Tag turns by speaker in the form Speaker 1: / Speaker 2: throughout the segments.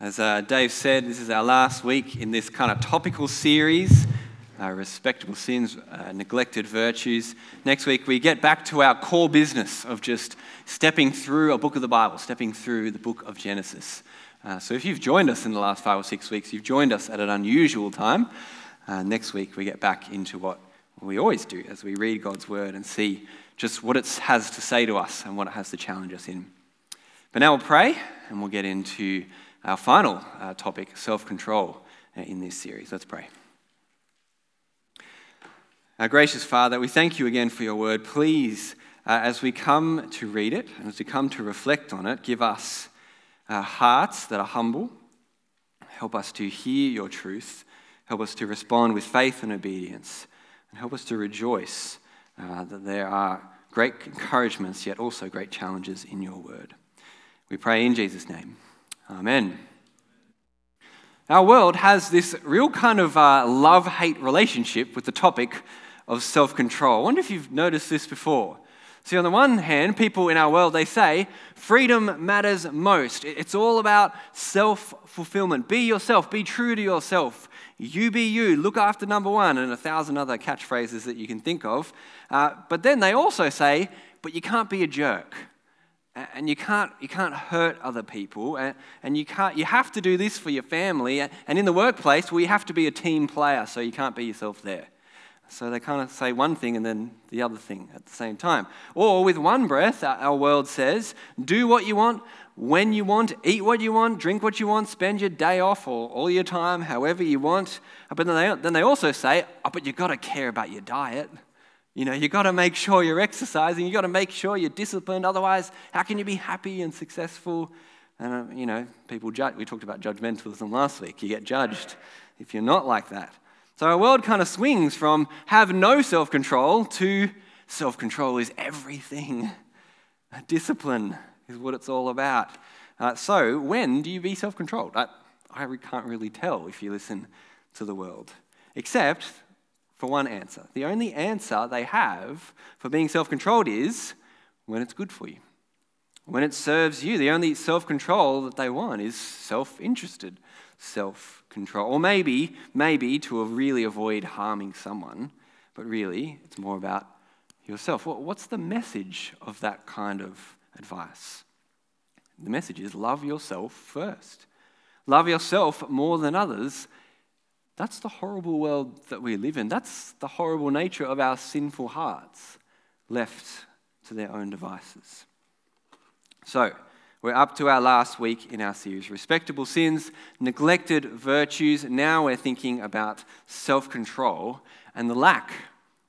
Speaker 1: As uh, Dave said, this is our last week in this kind of topical series uh, respectable sins, uh, neglected virtues. Next week, we get back to our core business of just stepping through a book of the Bible, stepping through the book of Genesis. Uh, so, if you've joined us in the last five or six weeks, you've joined us at an unusual time. Uh, next week, we get back into what we always do as we read God's word and see just what it has to say to us and what it has to challenge us in. But now we'll pray and we'll get into our final uh, topic self control uh, in this series. Let's pray. Our gracious Father, we thank you again for your word. Please, uh, as we come to read it and as we come to reflect on it, give us hearts that are humble. Help us to hear your truth. Help us to respond with faith and obedience. And help us to rejoice uh, that there are great encouragements, yet also great challenges in your word. We pray in Jesus' name. Amen. Our world has this real kind of uh, love hate relationship with the topic of self control. I wonder if you've noticed this before. See, on the one hand, people in our world, they say freedom matters most. It's all about self fulfillment. Be yourself, be true to yourself. You be you, look after number one, and a thousand other catchphrases that you can think of. Uh, but then they also say, but you can't be a jerk. And you can't, you can't hurt other people. And, and you, can't, you have to do this for your family. And in the workplace, well, you have to be a team player, so you can't be yourself there. So they kind of say one thing and then the other thing at the same time. Or with one breath, our world says, do what you want, when you want, eat what you want, drink what you want, spend your day off or all your time however you want. But then they, then they also say, oh, but you've got to care about your diet. You know, you've got to make sure you're exercising, you've got to make sure you're disciplined. Otherwise, how can you be happy and successful? And, uh, you know, people judge. We talked about judgmentalism last week. You get judged if you're not like that. So our world kind of swings from have no self control to self control is everything. Discipline is what it's all about. Uh, so, when do you be self controlled? I, I can't really tell if you listen to the world, except for one answer. The only answer they have for being self controlled is when it's good for you. When it serves you, the only self control that they want is self interested self control. Or maybe, maybe to really avoid harming someone, but really it's more about yourself. What's the message of that kind of advice? The message is love yourself first. Love yourself more than others. That's the horrible world that we live in. That's the horrible nature of our sinful hearts left to their own devices. So, we're up to our last week in our series Respectable Sins, Neglected Virtues. Now we're thinking about self control and the lack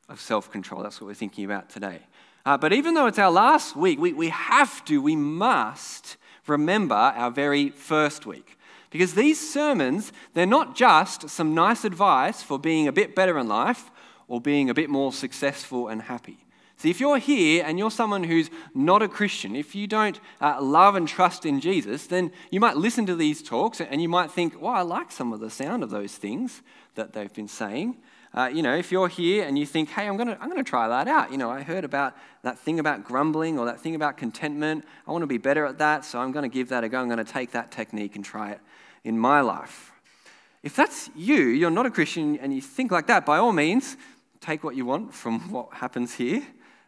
Speaker 1: of self control. That's what we're thinking about today. Uh, but even though it's our last week, we, we have to, we must remember our very first week. Because these sermons, they're not just some nice advice for being a bit better in life or being a bit more successful and happy. See, if you're here and you're someone who's not a Christian, if you don't uh, love and trust in Jesus, then you might listen to these talks and you might think, well, I like some of the sound of those things that they've been saying. Uh, you know, if you're here and you think, hey, I'm going to I'm to try that out. You know, I heard about that thing about grumbling or that thing about contentment. I want to be better at that, so I'm going to give that a go. I'm going to take that technique and try it in my life. If that's you, you're not a Christian and you think like that, by all means, take what you want from what happens here.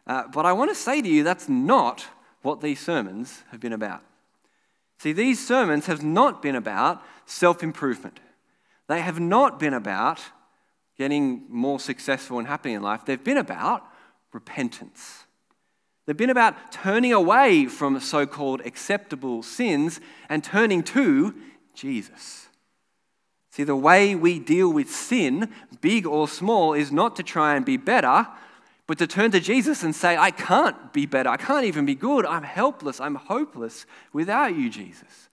Speaker 1: Uh, but I want to say to you, that's not what these sermons have been about. See, these sermons have not been about self improvement. They have not been about getting more successful and happy in life. They've been about repentance. They've been about turning away from so called acceptable sins and turning to Jesus. See, the way we deal with sin, big or small, is not to try and be better, but to turn to Jesus and say, I can't be better. I can't even be good. I'm helpless. I'm hopeless without you, Jesus.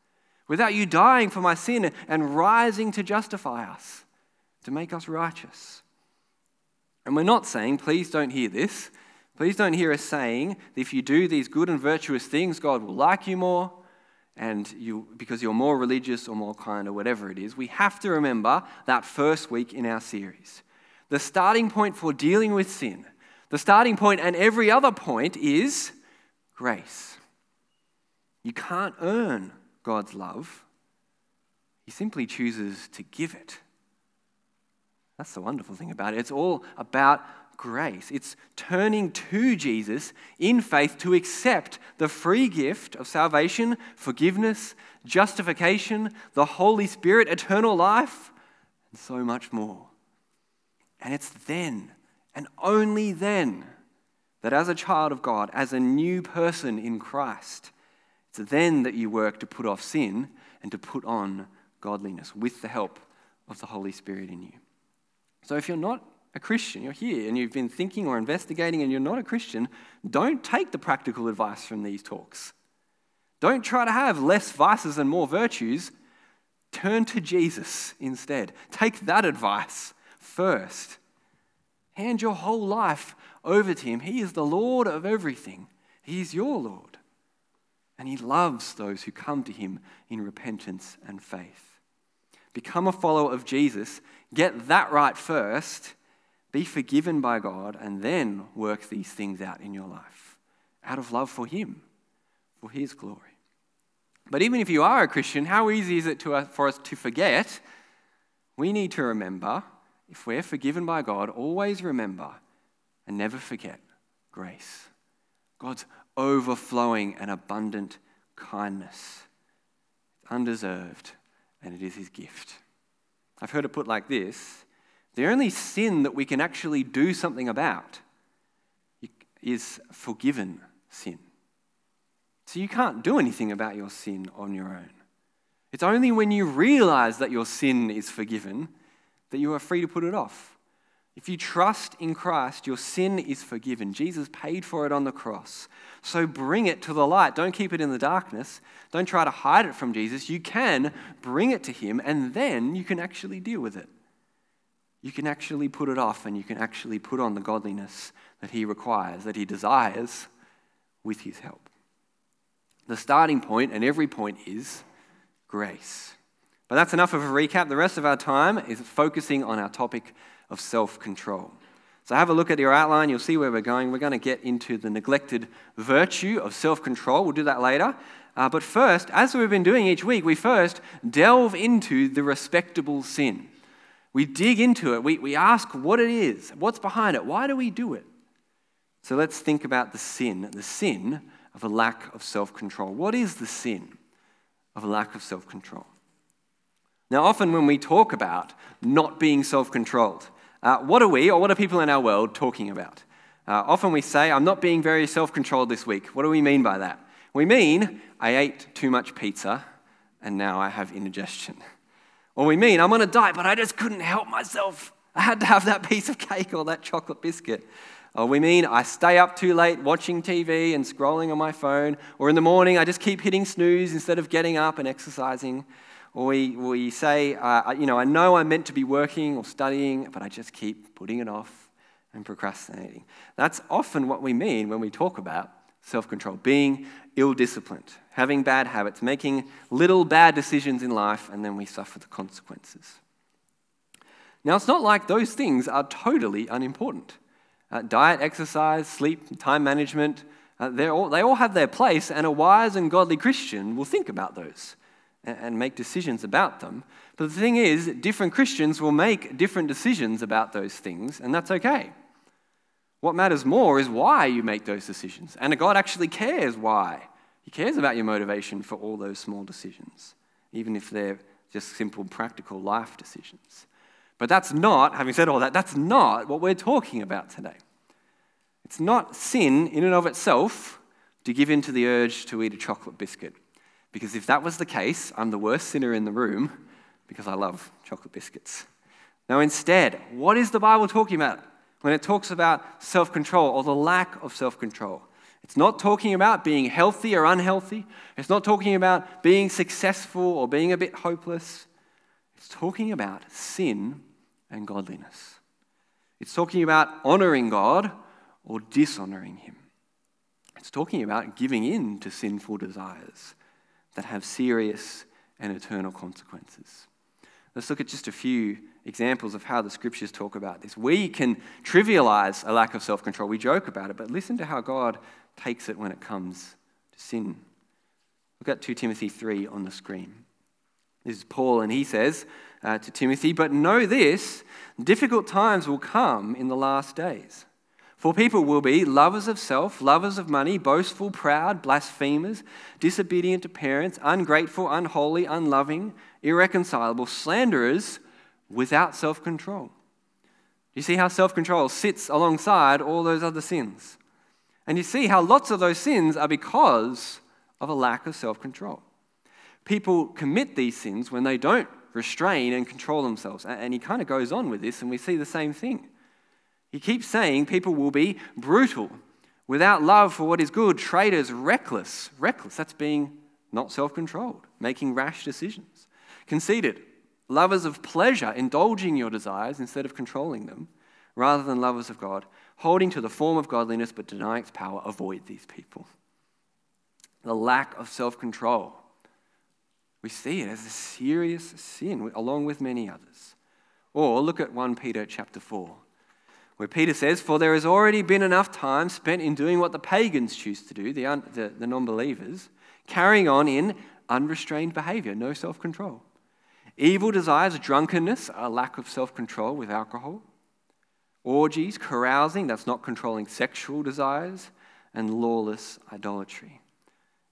Speaker 1: Without you dying for my sin and rising to justify us, to make us righteous. And we're not saying, please don't hear this. Please don't hear us saying that if you do these good and virtuous things, God will like you more and you because you're more religious or more kind or whatever it is. We have to remember that first week in our series. The starting point for dealing with sin the starting point and every other point is grace. You can't earn God's love. He simply chooses to give it. That's the wonderful thing about it. It's all about grace. It's turning to Jesus in faith to accept the free gift of salvation, forgiveness, justification, the Holy Spirit, eternal life, and so much more. And it's then, and only then, that as a child of God, as a new person in Christ, it's then that you work to put off sin and to put on godliness with the help of the Holy Spirit in you. So if you're not a Christian, you're here and you've been thinking or investigating and you're not a Christian, don't take the practical advice from these talks. Don't try to have less vices and more virtues. Turn to Jesus instead. Take that advice first. Hand your whole life over to Him. He is the Lord of everything, He is your Lord. And He loves those who come to Him in repentance and faith. Become a follower of Jesus. Get that right first be forgiven by God, and then work these things out in your life out of love for Him, for His glory. But even if you are a Christian, how easy is it uh, for us to forget? We need to remember, if we're forgiven by God, always remember and never forget grace. God's overflowing and abundant kindness. It's undeserved, and it is His gift. I've heard it put like this the only sin that we can actually do something about is forgiven sin. So you can't do anything about your sin on your own. It's only when you realize that your sin is forgiven that you are free to put it off. If you trust in Christ, your sin is forgiven. Jesus paid for it on the cross. So bring it to the light. Don't keep it in the darkness. Don't try to hide it from Jesus. You can bring it to Him, and then you can actually deal with it you can actually put it off and you can actually put on the godliness that He requires, that He desires, with His help. The starting point and every point is grace. But that's enough of a recap. The rest of our time is focusing on our topic of self control. So have a look at your outline, you'll see where we're going. We're going to get into the neglected virtue of self control. We'll do that later. Uh, but first, as we've been doing each week, we first delve into the respectable sin. We dig into it. We, we ask what it is, what's behind it, why do we do it? So let's think about the sin, the sin of a lack of self control. What is the sin of a lack of self control? Now, often when we talk about not being self controlled, uh, what are we or what are people in our world talking about? Uh, often we say, I'm not being very self controlled this week. What do we mean by that? We mean, I ate too much pizza and now I have indigestion. Or we mean, I'm on a diet, but I just couldn't help myself. I had to have that piece of cake or that chocolate biscuit. Or we mean, I stay up too late watching TV and scrolling on my phone. Or in the morning, I just keep hitting snooze instead of getting up and exercising. Or we, we say, uh, you know, I know I'm meant to be working or studying, but I just keep putting it off and procrastinating. That's often what we mean when we talk about self control, being ill disciplined, having bad habits, making little bad decisions in life, and then we suffer the consequences. Now, it's not like those things are totally unimportant. Uh, diet, exercise, sleep, time management, uh, all, they all have their place, and a wise and godly Christian will think about those and, and make decisions about them. But the thing is, different Christians will make different decisions about those things, and that's okay. What matters more is why you make those decisions. And God actually cares why. Cares about your motivation for all those small decisions, even if they're just simple, practical life decisions. But that's not, having said all that, that's not what we're talking about today. It's not sin in and of itself to give in to the urge to eat a chocolate biscuit. Because if that was the case, I'm the worst sinner in the room because I love chocolate biscuits. Now, instead, what is the Bible talking about? when it talks about self control or the lack of self control. It's not talking about being healthy or unhealthy. It's not talking about being successful or being a bit hopeless. It's talking about sin and godliness. It's talking about honoring God or dishonoring Him. It's talking about giving in to sinful desires that have serious and eternal consequences. Let's look at just a few examples of how the scriptures talk about this. We can trivialize a lack of self control, we joke about it, but listen to how God takes it when it comes to sin. Look at 2 Timothy 3 on the screen. This is Paul, and he says uh, to Timothy, But know this difficult times will come in the last days. For people will be lovers of self, lovers of money, boastful, proud, blasphemers, disobedient to parents, ungrateful, unholy, unloving, irreconcilable, slanderers, without self control. Do you see how self control sits alongside all those other sins. And you see how lots of those sins are because of a lack of self control. People commit these sins when they don't restrain and control themselves. And he kind of goes on with this, and we see the same thing. He keeps saying people will be brutal, without love for what is good, traitors, reckless. Reckless, that's being not self controlled, making rash decisions. Conceited, lovers of pleasure, indulging your desires instead of controlling them, rather than lovers of God, holding to the form of godliness but denying its power. Avoid these people. The lack of self control. We see it as a serious sin, along with many others. Or look at 1 Peter chapter 4 where Peter says, For there has already been enough time spent in doing what the pagans choose to do, the, un- the, the non believers, carrying on in unrestrained behavior, no self control. Evil desires, drunkenness, a lack of self control with alcohol. Orgies, carousing, that's not controlling sexual desires, and lawless idolatry.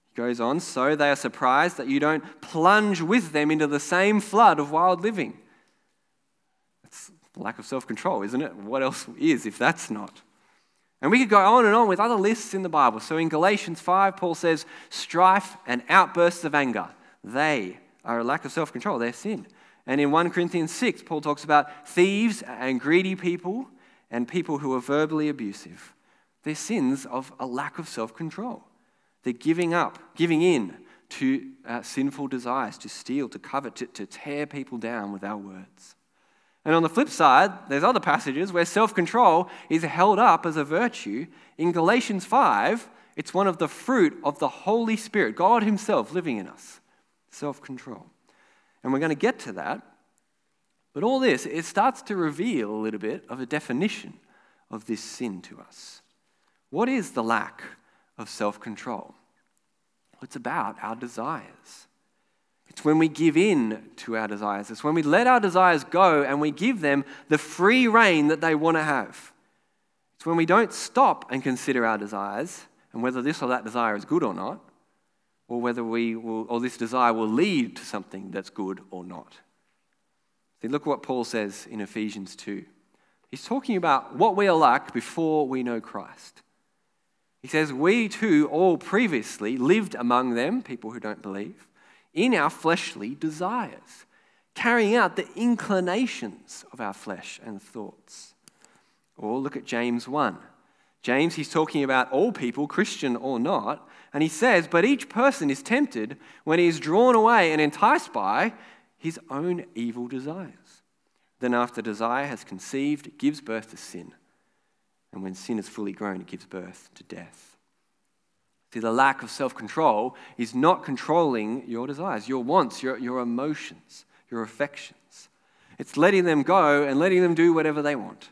Speaker 1: He goes on, so they are surprised that you don't plunge with them into the same flood of wild living That's lack of self control, isn't it? What else is if that's not? And we could go on and on with other lists in the Bible. So in Galatians 5, Paul says, strife and outbursts of anger, they are a lack of self control, they're sin. And in 1 Corinthians 6, Paul talks about thieves and greedy people and people who are verbally abusive. They're sins of a lack of self control. They're giving up, giving in to uh, sinful desires, to steal, to covet, to, to tear people down with our words. And on the flip side, there's other passages where self control is held up as a virtue. In Galatians 5, it's one of the fruit of the Holy Spirit, God Himself living in us. Self control. And we're going to get to that. But all this, it starts to reveal a little bit of a definition of this sin to us. What is the lack of self control? It's about our desires. It's when we give in to our desires. It's when we let our desires go and we give them the free reign that they want to have. It's when we don't stop and consider our desires and whether this or that desire is good or not, or whether we will, or this desire will lead to something that's good or not. See, look what Paul says in Ephesians 2. He's talking about what we are like before we know Christ. He says, We too all previously lived among them, people who don't believe in our fleshly desires, carrying out the inclinations of our flesh and thoughts. Or look at James 1. James, he's talking about all people, Christian or not, and he says, But each person is tempted when he is drawn away and enticed by his own evil desires. Then, after desire has conceived, it gives birth to sin. And when sin is fully grown, it gives birth to death. See, the lack of self control is not controlling your desires, your wants, your, your emotions, your affections. It's letting them go and letting them do whatever they want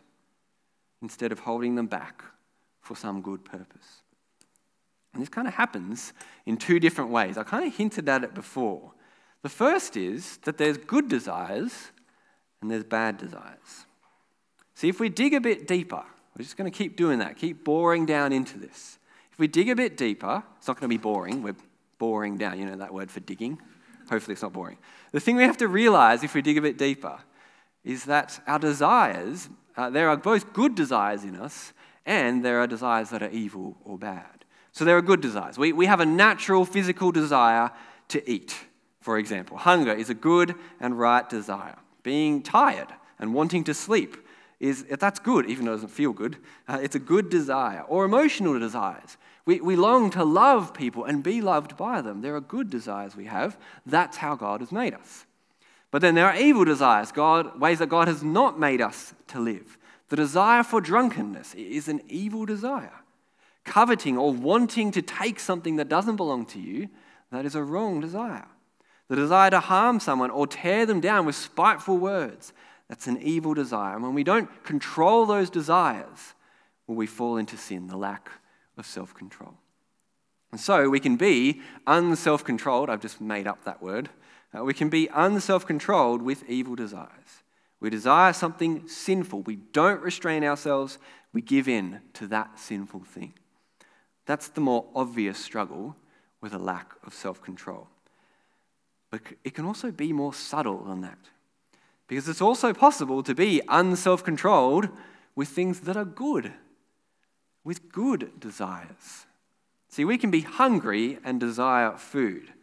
Speaker 1: instead of holding them back for some good purpose. And this kind of happens in two different ways. I kind of hinted at it before. The first is that there's good desires and there's bad desires. See, if we dig a bit deeper, we're just going to keep doing that, keep boring down into this. If we dig a bit deeper, it's not going to be boring. We're boring down. You know that word for digging? Hopefully, it's not boring. The thing we have to realize if we dig a bit deeper is that our desires, uh, there are both good desires in us and there are desires that are evil or bad. So there are good desires. We, we have a natural physical desire to eat, for example. Hunger is a good and right desire. Being tired and wanting to sleep is that's good, even though it doesn't feel good. Uh, it's a good desire. Or emotional desires. We, we long to love people and be loved by them. There are good desires we have. That's how God has made us. But then there are evil desires, God, ways that God has not made us to live. The desire for drunkenness is an evil desire. Coveting or wanting to take something that doesn't belong to you, that is a wrong desire. The desire to harm someone or tear them down with spiteful words, that's an evil desire. And when we don't control those desires, will we fall into sin, the lack of self control. And so we can be unself controlled. I've just made up that word Uh, we can be unself controlled with evil desires. We desire something sinful. We don't restrain ourselves. We give in to that sinful thing. That's the more obvious struggle with a lack of self control. But it can also be more subtle than that. Because it's also possible to be unself controlled with things that are good, with good desires. See, we can be hungry and desire food.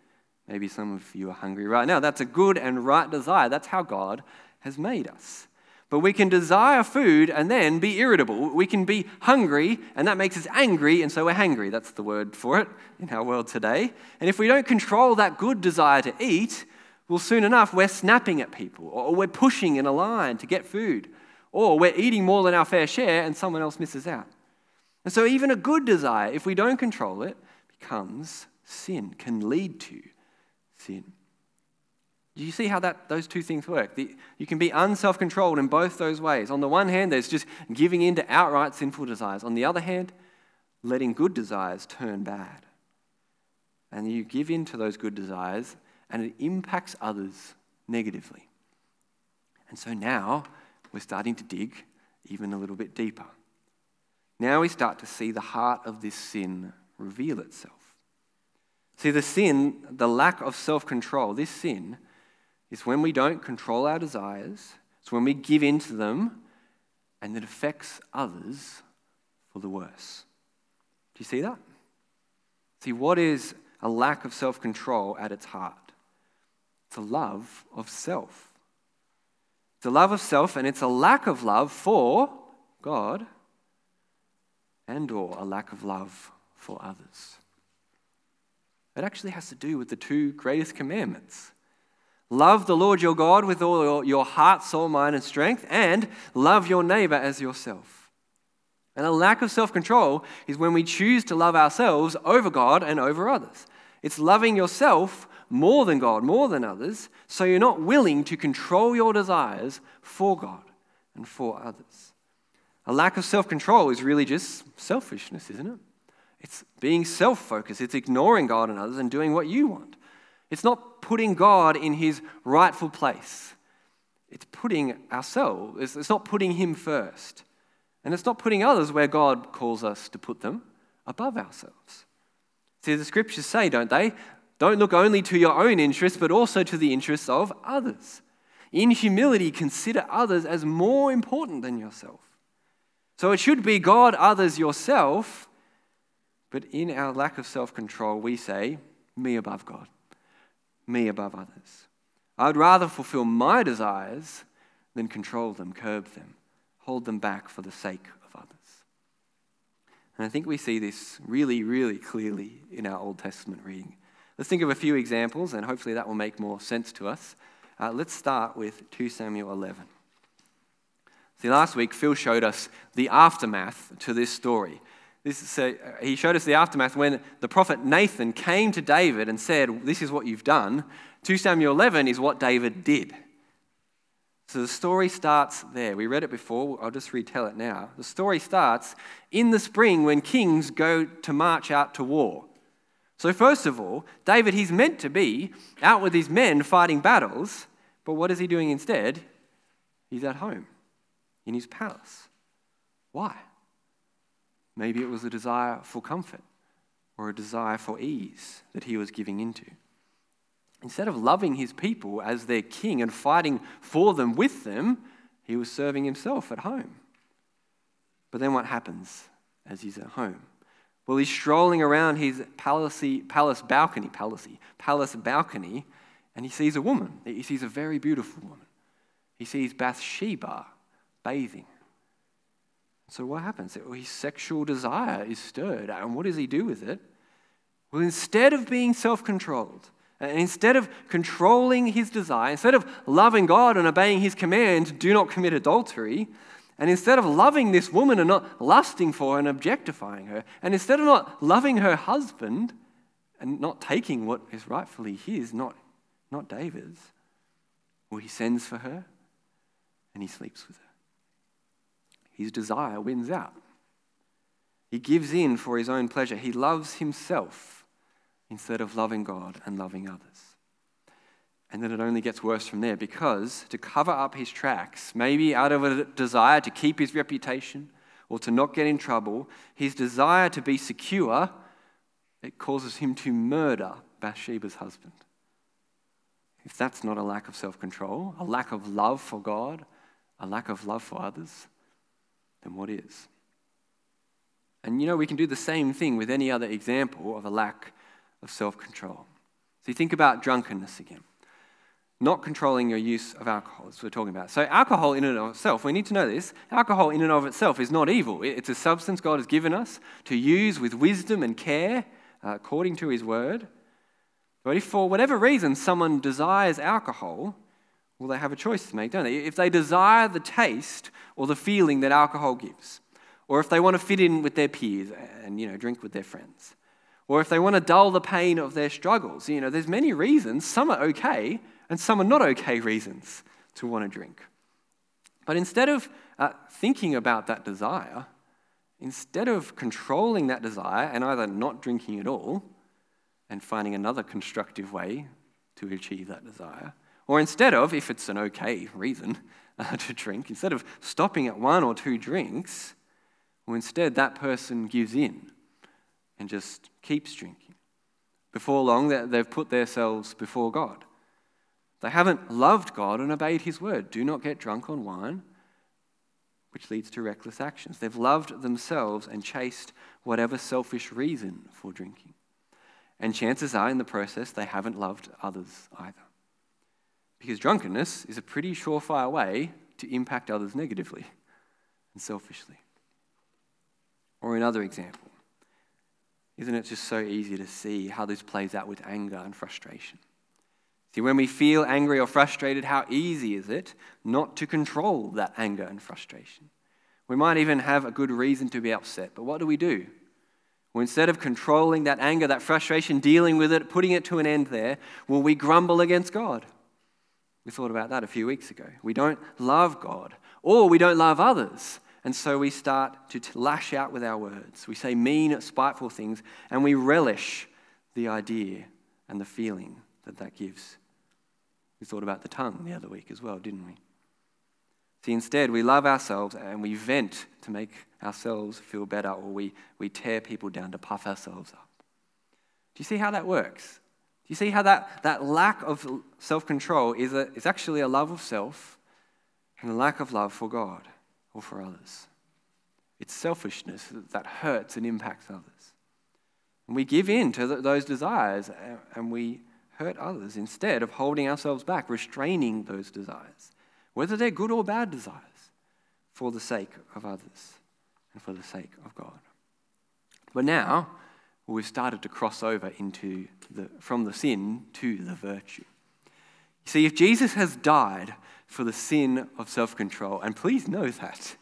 Speaker 1: Maybe some of you are hungry right now. That's a good and right desire. That's how God has made us. But we can desire food and then be irritable. We can be hungry, and that makes us angry, and so we're hangry. That's the word for it in our world today. And if we don't control that good desire to eat, well, soon enough, we're snapping at people, or we're pushing in a line to get food, or we're eating more than our fair share, and someone else misses out. And so, even a good desire, if we don't control it, becomes sin, can lead to sin. Do you see how that, those two things work? The, you can be unself controlled in both those ways. On the one hand, there's just giving in to outright sinful desires. On the other hand, letting good desires turn bad. And you give in to those good desires, and it impacts others negatively. And so now we're starting to dig even a little bit deeper. Now we start to see the heart of this sin reveal itself. See, the sin, the lack of self control, this sin, is when we don't control our desires, it's when we give in to them, and it affects others for the worse. Do you see that? See, what is a lack of self control at its heart? It's a love of self. It's a love of self, and it's a lack of love for God and or a lack of love for others. It actually has to do with the two greatest commandments Love the Lord your God with all your heart, soul, mind, and strength, and love your neighbor as yourself. And a lack of self control is when we choose to love ourselves over God and over others. It's loving yourself more than God, more than others, so you're not willing to control your desires for God and for others. A lack of self control is really just selfishness, isn't it? It's being self focused, it's ignoring God and others and doing what you want. It's not putting God in his rightful place. It's putting ourselves, it's not putting him first. And it's not putting others where God calls us to put them above ourselves. See, the scriptures say, don't they? Don't look only to your own interests, but also to the interests of others. In humility, consider others as more important than yourself. So it should be God, others, yourself. But in our lack of self control, we say, me above God me above others. I'd rather fulfill my desires than control them, curb them, hold them back for the sake of others. And I think we see this really, really clearly in our Old Testament reading. Let's think of a few examples, and hopefully that will make more sense to us. Uh, let's start with 2 Samuel 11. See, last week Phil showed us the aftermath to this story. This, so uh, he showed us the aftermath when the prophet Nathan came to David and said, This is what you've done. 2 Samuel 11 is what David did. So the story starts there. We read it before, I'll just retell it now. The story starts in the spring when kings go to march out to war. So, first of all, David, he's meant to be out with his men fighting battles, but what is he doing instead? He's at home in his palace. Why? Maybe it was a desire for comfort or a desire for ease that he was giving into. Instead of loving his people as their king and fighting for them with them, he was serving himself at home. But then what happens as he's at home? Well, he's strolling around his palace, palace balcony, palace, palace balcony, and he sees a woman. He sees a very beautiful woman. He sees Bathsheba bathing. So, what happens? His sexual desire is stirred. And what does he do with it? Well, instead of being self controlled, and instead of controlling his desire, instead of loving God and obeying his command, do not commit adultery, and instead of loving this woman and not lusting for her and objectifying her, and instead of not loving her husband and not taking what is rightfully his, not, not David's, well, he sends for her and he sleeps with her his desire wins out. He gives in for his own pleasure. He loves himself instead of loving God and loving others. And then it only gets worse from there because to cover up his tracks, maybe out of a desire to keep his reputation or to not get in trouble, his desire to be secure, it causes him to murder Bathsheba's husband. If that's not a lack of self control, a lack of love for God, a lack of love for others, then what is? And you know, we can do the same thing with any other example of a lack of self control. So you think about drunkenness again. Not controlling your use of alcohol, as we're talking about. So, alcohol in and of itself, we need to know this alcohol in and of itself is not evil. It's a substance God has given us to use with wisdom and care uh, according to His word. But if for whatever reason someone desires alcohol, well, they have a choice to make, don't they? If they desire the taste or the feeling that alcohol gives, or if they want to fit in with their peers and you know drink with their friends, or if they want to dull the pain of their struggles, you know, there's many reasons. Some are okay, and some are not okay reasons to want to drink. But instead of uh, thinking about that desire, instead of controlling that desire and either not drinking at all and finding another constructive way to achieve that desire, or instead of, if it's an okay reason uh, to drink, instead of stopping at one or two drinks, well, instead that person gives in and just keeps drinking. Before long, they've put themselves before God. They haven't loved God and obeyed his word. Do not get drunk on wine, which leads to reckless actions. They've loved themselves and chased whatever selfish reason for drinking. And chances are, in the process, they haven't loved others either. Because drunkenness is a pretty surefire way to impact others negatively and selfishly. Or another example, isn't it just so easy to see how this plays out with anger and frustration? See, when we feel angry or frustrated, how easy is it not to control that anger and frustration? We might even have a good reason to be upset, but what do we do? Well, instead of controlling that anger, that frustration, dealing with it, putting it to an end there, will we grumble against God. We thought about that a few weeks ago. We don't love God, or we don't love others. And so we start to lash out with our words. We say mean, spiteful things, and we relish the idea and the feeling that that gives. We thought about the tongue the other week as well, didn't we? See, instead, we love ourselves and we vent to make ourselves feel better, or we, we tear people down to puff ourselves up. Do you see how that works? You see how that, that lack of self control is, a, is actually a love of self and a lack of love for God or for others? It's selfishness that hurts and impacts others. And we give in to those desires and we hurt others instead of holding ourselves back, restraining those desires, whether they're good or bad desires, for the sake of others and for the sake of God. But now, we've started to cross over into the, from the sin to the virtue. You see, if Jesus has died for the sin of self control, and please know that,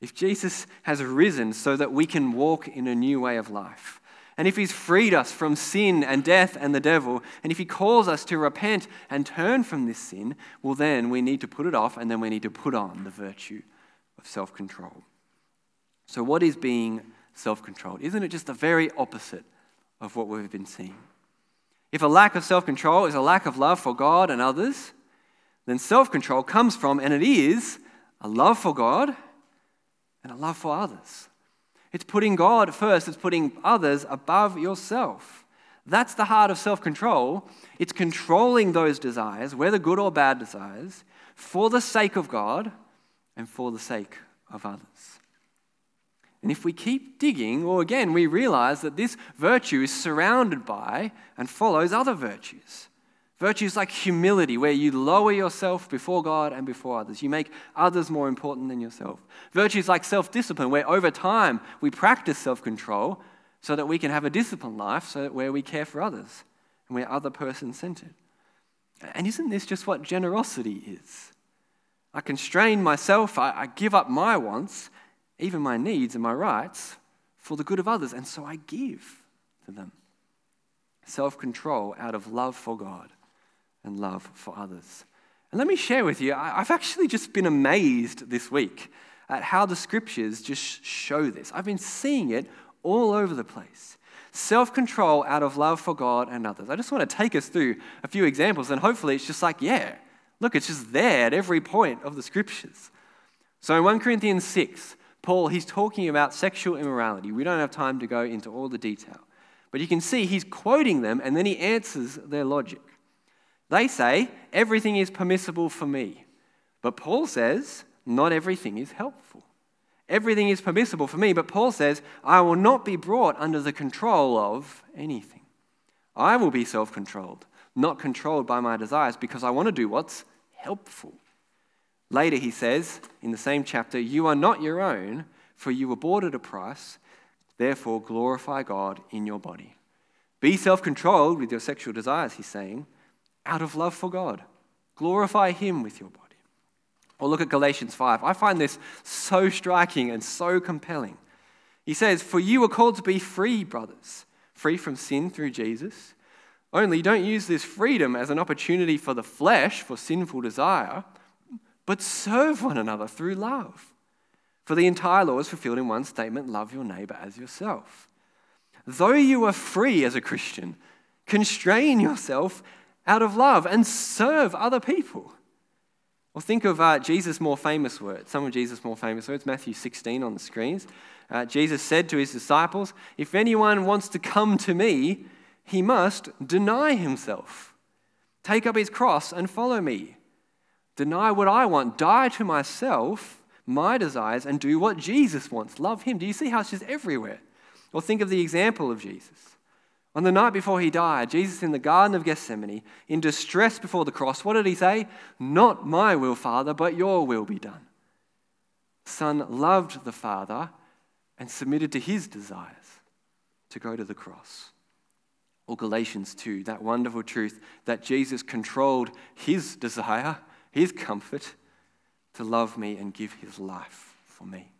Speaker 1: if Jesus has risen so that we can walk in a new way of life, and if He's freed us from sin and death and the devil, and if He calls us to repent and turn from this sin, well, then we need to put it off and then we need to put on the virtue of self control. So, what is being self controlled? Isn't it just the very opposite of what we've been seeing? If a lack of self control is a lack of love for God and others, then self control comes from, and it is, a love for God and a love for others. It's putting God first, it's putting others above yourself. That's the heart of self control. It's controlling those desires, whether good or bad desires, for the sake of God and for the sake of others. And if we keep digging, or again, we realize that this virtue is surrounded by and follows other virtues. Virtues like humility, where you lower yourself before God and before others. You make others more important than yourself. Virtues like self discipline, where over time we practice self control so that we can have a disciplined life so that where we care for others and we're other person centered. And isn't this just what generosity is? I constrain myself, I, I give up my wants, even my needs and my rights, for the good of others, and so I give to them. Self control out of love for God and love for others. And let me share with you, I've actually just been amazed this week at how the scriptures just show this. I've been seeing it all over the place. self control out of love for God and others. I just want to take us through a few examples, and hopefully it's just like, yeah, look, it's just there at every point of the scriptures. So in 1 Corinthians 6, Paul, he's talking about sexual immorality. We don't have time to go into all the detail. But you can see he's quoting them and then he answers their logic. They say, everything is permissible for me. But Paul says, not everything is helpful. Everything is permissible for me, but Paul says, I will not be brought under the control of anything. I will be self controlled, not controlled by my desires, because I want to do what's helpful. Later, he says in the same chapter, You are not your own, for you were bought at a price. Therefore, glorify God in your body. Be self controlled with your sexual desires, he's saying, out of love for God. Glorify Him with your body. Or look at Galatians 5. I find this so striking and so compelling. He says, For you are called to be free, brothers, free from sin through Jesus. Only don't use this freedom as an opportunity for the flesh, for sinful desire, but serve one another through love. For the entire law is fulfilled in one statement love your neighbor as yourself. Though you are free as a Christian, constrain yourself out of love and serve other people. Or think of uh, Jesus' more famous words, some of Jesus' more famous words, Matthew 16 on the screens. Uh, Jesus said to his disciples, If anyone wants to come to me, he must deny himself, take up his cross, and follow me. Deny what I want, die to myself, my desires, and do what Jesus wants. Love him. Do you see how it's just everywhere? Or think of the example of Jesus. On the night before he died, Jesus in the Garden of Gethsemane, in distress before the cross, what did he say? Not my will, Father, but your will be done. Son loved the Father and submitted to his desires to go to the cross. Or Galatians 2, that wonderful truth that Jesus controlled his desire, his comfort, to love me and give his life for me.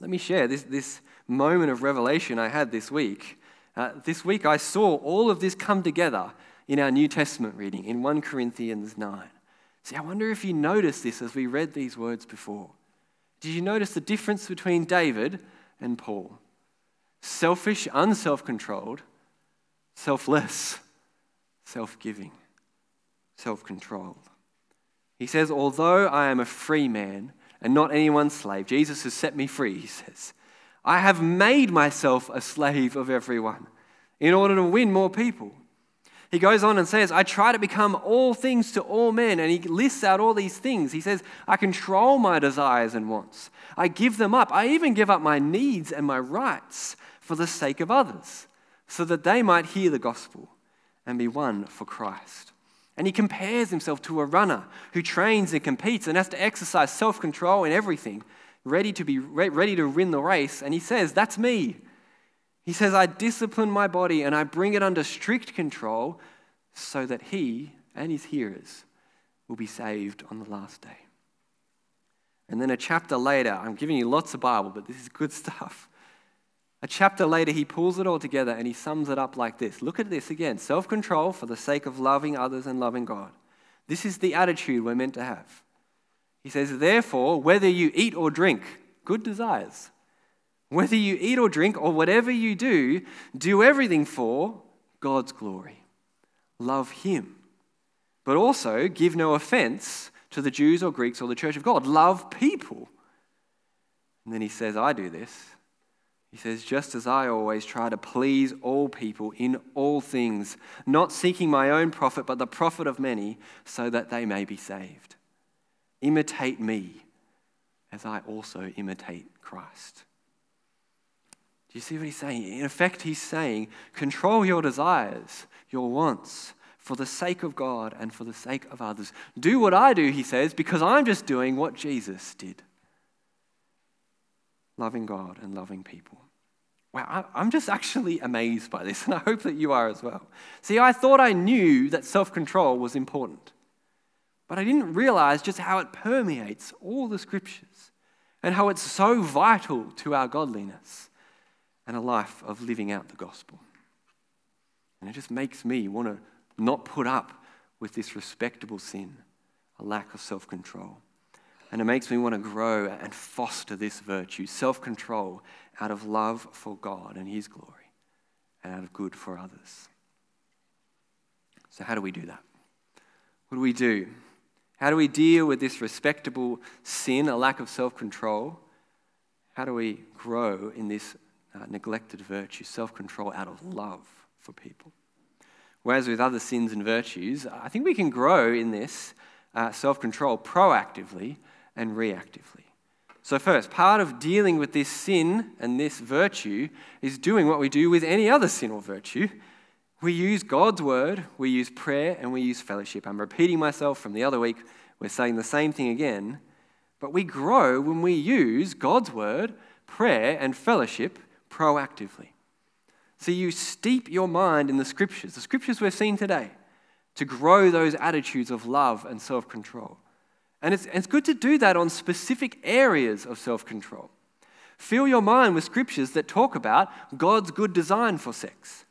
Speaker 1: Let me share this, this moment of revelation I had this week uh, this week I saw all of this come together in our New Testament reading in 1 Corinthians 9. See, I wonder if you noticed this as we read these words before. Did you notice the difference between David and Paul? Selfish, unself controlled, selfless, self giving, self controlled. He says, Although I am a free man and not anyone's slave, Jesus has set me free, he says. I have made myself a slave of everyone in order to win more people. He goes on and says, I try to become all things to all men. And he lists out all these things. He says, I control my desires and wants. I give them up. I even give up my needs and my rights for the sake of others, so that they might hear the gospel and be won for Christ. And he compares himself to a runner who trains and competes and has to exercise self control in everything ready to be ready to win the race. And he says, That's me. He says, I discipline my body and I bring it under strict control so that he and his hearers will be saved on the last day. And then a chapter later, I'm giving you lots of Bible, but this is good stuff. A chapter later, he pulls it all together and he sums it up like this Look at this again self control for the sake of loving others and loving God. This is the attitude we're meant to have. He says, Therefore, whether you eat or drink, good desires. Whether you eat or drink or whatever you do, do everything for God's glory. Love Him. But also give no offense to the Jews or Greeks or the church of God. Love people. And then he says, I do this. He says, just as I always try to please all people in all things, not seeking my own profit, but the profit of many, so that they may be saved. Imitate me as I also imitate Christ. Do you see what he's saying? In effect, he's saying, control your desires, your wants, for the sake of God and for the sake of others. Do what I do, he says, because I'm just doing what Jesus did loving God and loving people. Wow, I'm just actually amazed by this, and I hope that you are as well. See, I thought I knew that self control was important. But I didn't realize just how it permeates all the scriptures and how it's so vital to our godliness and a life of living out the gospel. And it just makes me want to not put up with this respectable sin, a lack of self control. And it makes me want to grow and foster this virtue, self control, out of love for God and His glory. and out of good for others. So, how do we do that? What do we do? How do we deal with this respectable sin, a lack of self control? How do we grow in this uh, neglected virtue, self control out of love for people? Whereas with other sins and virtues, I think we can grow in this uh, self control proactively and reactively. So, first, part of dealing with this sin and this virtue is doing what we do with any other sin or virtue. We use God's word, we use prayer, and we use fellowship. I'm repeating myself from the other week. We're saying the same thing again. But we grow when we use God's word, prayer, and fellowship proactively. So you steep your mind in the scriptures, the scriptures we've seen today, to grow those attitudes of love and self control. And it's, it's good to do that on specific areas of self control. Fill your mind with scriptures that talk about God's good design for sex,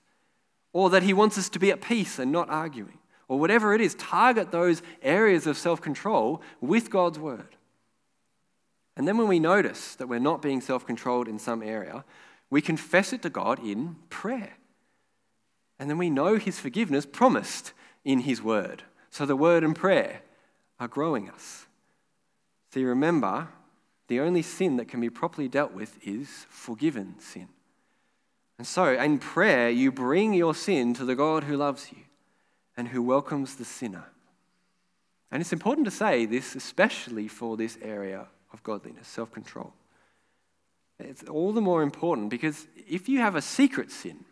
Speaker 1: or that He wants us to be at peace and not arguing, or whatever it is. Target those areas of self control with God's word. And then when we notice that we're not being self controlled in some area, we confess it to God in prayer. And then we know His forgiveness promised in His word. So the word and prayer are growing us. You remember, the only sin that can be properly dealt with is forgiven sin. And so, in prayer, you bring your sin to the God who loves you and who welcomes the sinner. And it's important to say this, especially for this area of godliness, self control. It's all the more important because if you have a secret sin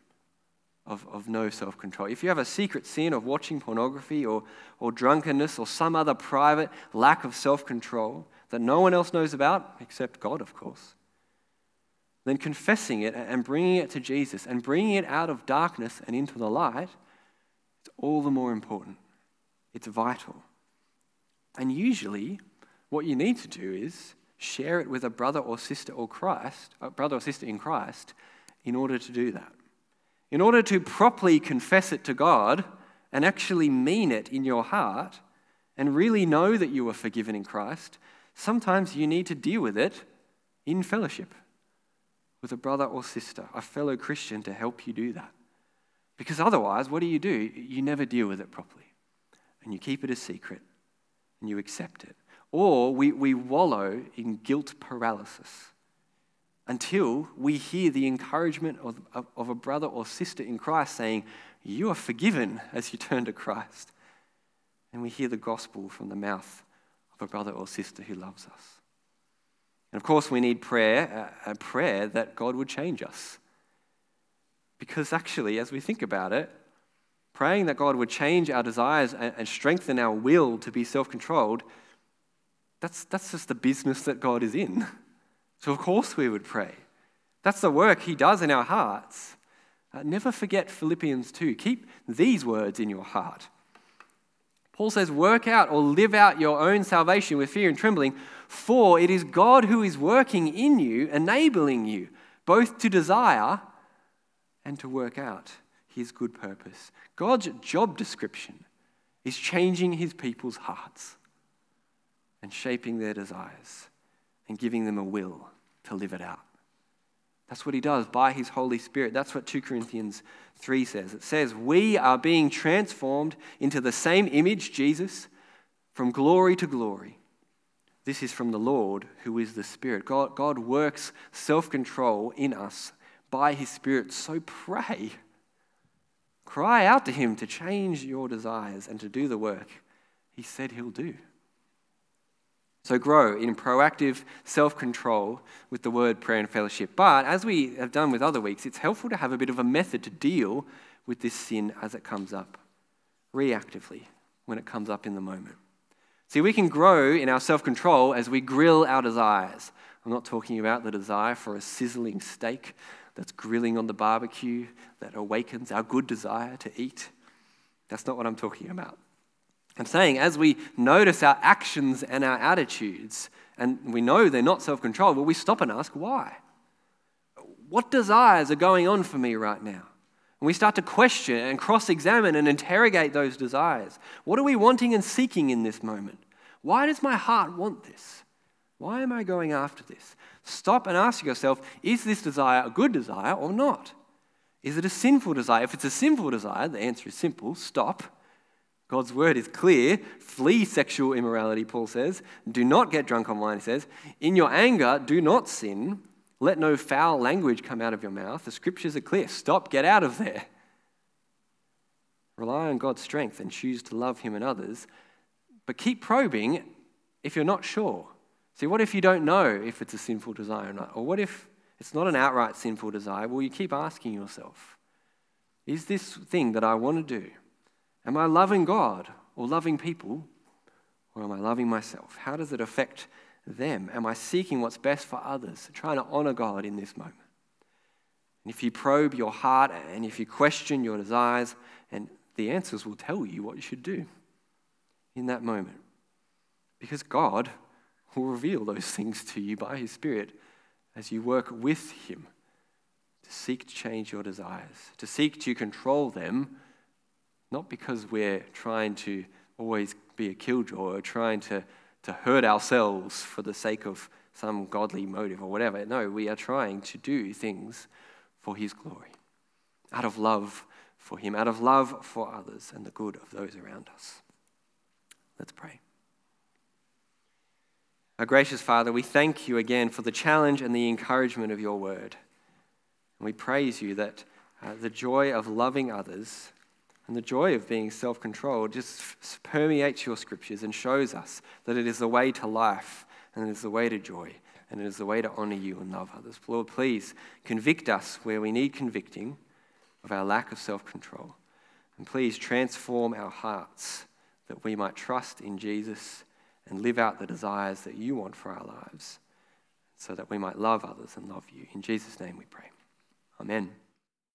Speaker 1: of, of no self control, if you have a secret sin of watching pornography or, or drunkenness or some other private lack of self control that no one else knows about, except God, of course, then confessing it and bringing it to Jesus and bringing it out of darkness and into the light is all the more important. It's vital. And usually, what you need to do is share it with a brother or sister or Christ, a brother or sister in Christ, in order to do that. In order to properly confess it to God and actually mean it in your heart and really know that you are forgiven in Christ, sometimes you need to deal with it in fellowship with a brother or sister, a fellow Christian to help you do that. Because otherwise, what do you do? You never deal with it properly. And you keep it a secret and you accept it. Or we, we wallow in guilt paralysis until we hear the encouragement of, of, a brother or sister in Christ saying, You are forgiven as you turn to Christ. And we hear the gospel from the mouth of a brother or sister who loves us. And of course, we need prayer, a prayer that God would change us. Because actually, as we think about it, praying that God would change our desires and strengthen our will to be self controlled that's, that's just the business that God is in. So, of course, we would pray. That's the work He does in our hearts. Uh, never forget Philippians 2. Keep these words in your heart. Paul says, Work out or live out your own salvation with fear and trembling, for it is God who is working in you, enabling you both to desire and to work out his good purpose. God's job description is changing his people's hearts and shaping their desires and giving them a will to live it out. That's what he does by his Holy Spirit. That's what 2 Corinthians 3 says. It says, We are being transformed into the same image, Jesus, from glory to glory. This is from the Lord who is the Spirit. God, God works self control in us by his Spirit. So pray. Cry out to him to change your desires and to do the work he said he'll do. So grow in proactive self control with the word prayer and fellowship. But as we have done with other weeks, it's helpful to have a bit of a method to deal with this sin as it comes up, reactively, when it comes up in the moment. See, we can grow in our self control as we grill our desires. I'm not talking about the desire for a sizzling steak that's grilling on the barbecue that awakens our good desire to eat. That's not what I'm talking about. I'm saying as we notice our actions and our attitudes, and we know they're not self controlled, well, we stop and ask why. What desires are going on for me right now? And we start to question and cross examine and interrogate those desires. What are we wanting and seeking in this moment? Why does my heart want this? Why am I going after this? Stop and ask yourself is this desire a good desire or not? Is it a sinful desire? If it's a sinful desire, the answer is simple stop. God's word is clear. Flee sexual immorality, Paul says. Do not get drunk on wine, he says. In your anger, do not sin. Let no foul language come out of your mouth. The scriptures are clear. Stop, get out of there. Rely on God's strength and choose to love Him and others. But keep probing if you're not sure. See, what if you don't know if it's a sinful desire or not? Or what if it's not an outright sinful desire? Well, you keep asking yourself Is this thing that I want to do, am I loving God or loving people? Or am I loving myself? How does it affect them? Am I seeking what's best for others, trying to honor God in this moment? And if you probe your heart and if you question your desires, and the answers will tell you what you should do in that moment. Because God will reveal those things to you by His Spirit as you work with Him to seek to change your desires, to seek to control them, not because we're trying to always be a killjoy or trying to, to hurt ourselves for the sake of some godly motive or whatever. No, we are trying to do things for His glory, out of love for Him, out of love for others and the good of those around us. Let's pray. Our gracious Father, we thank you again for the challenge and the encouragement of your word. And we praise you that uh, the joy of loving others and the joy of being self controlled just permeates your scriptures and shows us that it is the way to life and it is the way to joy and it is the way to honor you and love others. Lord, please convict us where we need convicting of our lack of self control. And please transform our hearts that we might trust in Jesus and live out the desires that you want for our lives so that we might love others and love you. In Jesus' name we pray. Amen.